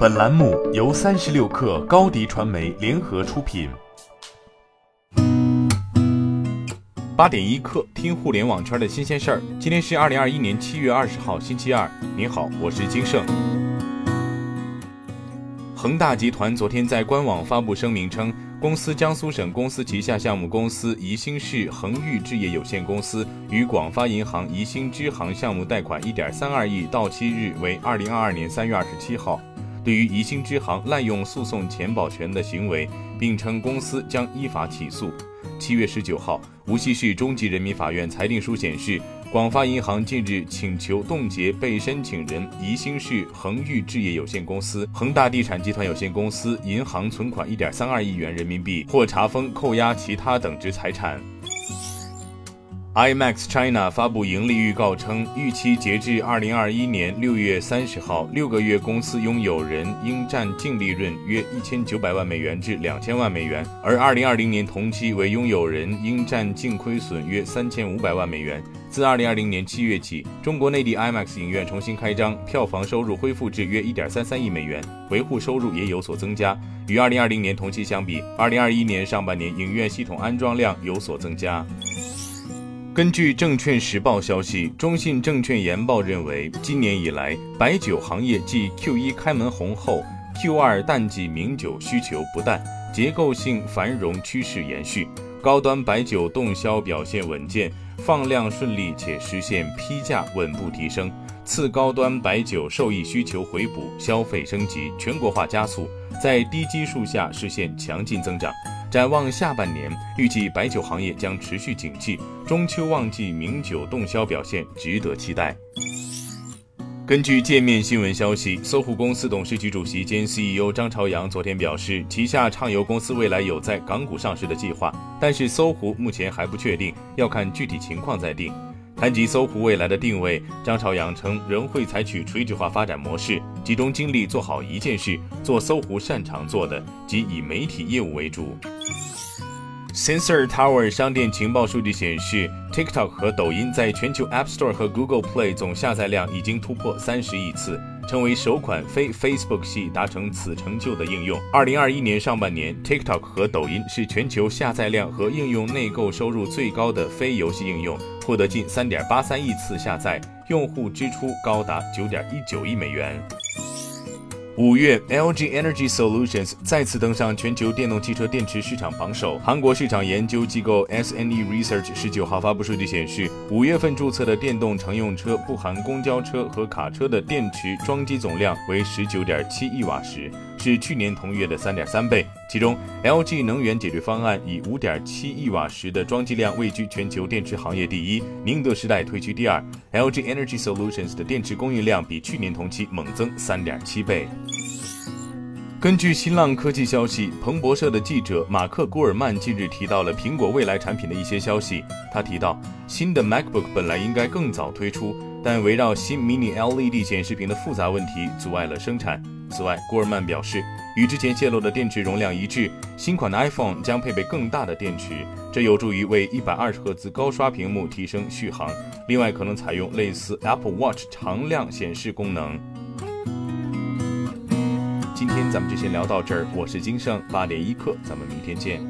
本栏目由三十六氪高低传媒联合出品。八点一刻，听互联网圈的新鲜事儿。今天是二零二一年七月二十号，星期二。您好，我是金盛。恒大集团昨天在官网发布声明称，公司江苏省公司旗下项目公司宜兴市恒裕置业有限公司与广发银行宜兴支行项目贷款一点三二亿，到期日为二零二二年三月二十七号。对于宜兴支行滥用诉讼钱保全的行为，并称公司将依法起诉。七月十九号，无锡市中级人民法院裁定书显示，广发银行近日请求冻结被申请人宜兴市恒裕置业有限公司、恒大地产集团有限公司银行存款一点三二亿元人民币，或查封、扣押其他等值财产。IMAX China 发布盈利预告称，预期截至二零二一年六月三十号，六个月公司拥有人应占净利润约一千九百万美元至两千万美元，而二零二零年同期为拥有人应占净亏损约三千五百万美元。自二零二零年七月起，中国内地 IMAX 影院重新开张，票房收入恢复至约一点三三亿美元，维护收入也有所增加。与二零二零年同期相比，二零二一年上半年影院系统安装量有所增加。根据证券时报消息，中信证券研报认为，今年以来，白酒行业继 Q 一开门红后，Q 二淡季名酒需求不淡，结构性繁荣趋势延续，高端白酒动销表现稳健，放量顺利且实现批价稳步提升，次高端白酒受益需求回补，消费升级，全国化加速，在低基数下实现强劲增长。展望下半年，预计白酒行业将持续景气，中秋旺季名酒动销表现值得期待。根据界面新闻消息，搜狐公司董事局主席兼 CEO 张朝阳昨天表示，旗下畅游公司未来有在港股上市的计划，但是搜狐目前还不确定，要看具体情况再定。谈及搜狐未来的定位，张朝阳称仍会采取垂直化发展模式，集中精力做好一件事，做搜狐擅长做的，即以媒体业务为主。Sensor Tower 商店情报数据显示，TikTok 和抖音在全球 App Store 和 Google Play 总下载量已经突破三十亿次，成为首款非 Facebook 系达成此成就的应用。二零二一年上半年，TikTok 和抖音是全球下载量和应用内购收入最高的非游戏应用，获得近三点八三亿次下载，用户支出高达九点一九亿美元。五月，LG Energy Solutions 再次登上全球电动汽车电池市场榜首。韩国市场研究机构 SNE Research 十九号发布数据显示，五月份注册的电动乘用车（不含公交车和卡车）的电池装机总量为十九点七亿瓦时，是去年同月的三点三倍。其中，LG 能源解决方案以五点七亿瓦时的装机量位居全球电池行业第一，宁德时代推居第二。LG Energy Solutions 的电池供应量比去年同期猛增三点七倍。根据新浪科技消息，彭博社的记者马克·古尔曼近日提到了苹果未来产品的一些消息。他提到，新的 MacBook 本来应该更早推出，但围绕新 Mini LED 显示屏的复杂问题阻碍了生产。此外，古尔曼表示，与之前泄露的电池容量一致，新款的 iPhone 将配备更大的电池，这有助于为一百二十赫兹高刷屏幕提升续航。另外，可能采用类似 Apple Watch 常亮显示功能。今天咱们就先聊到这儿，我是金盛八点一刻，咱们明天见。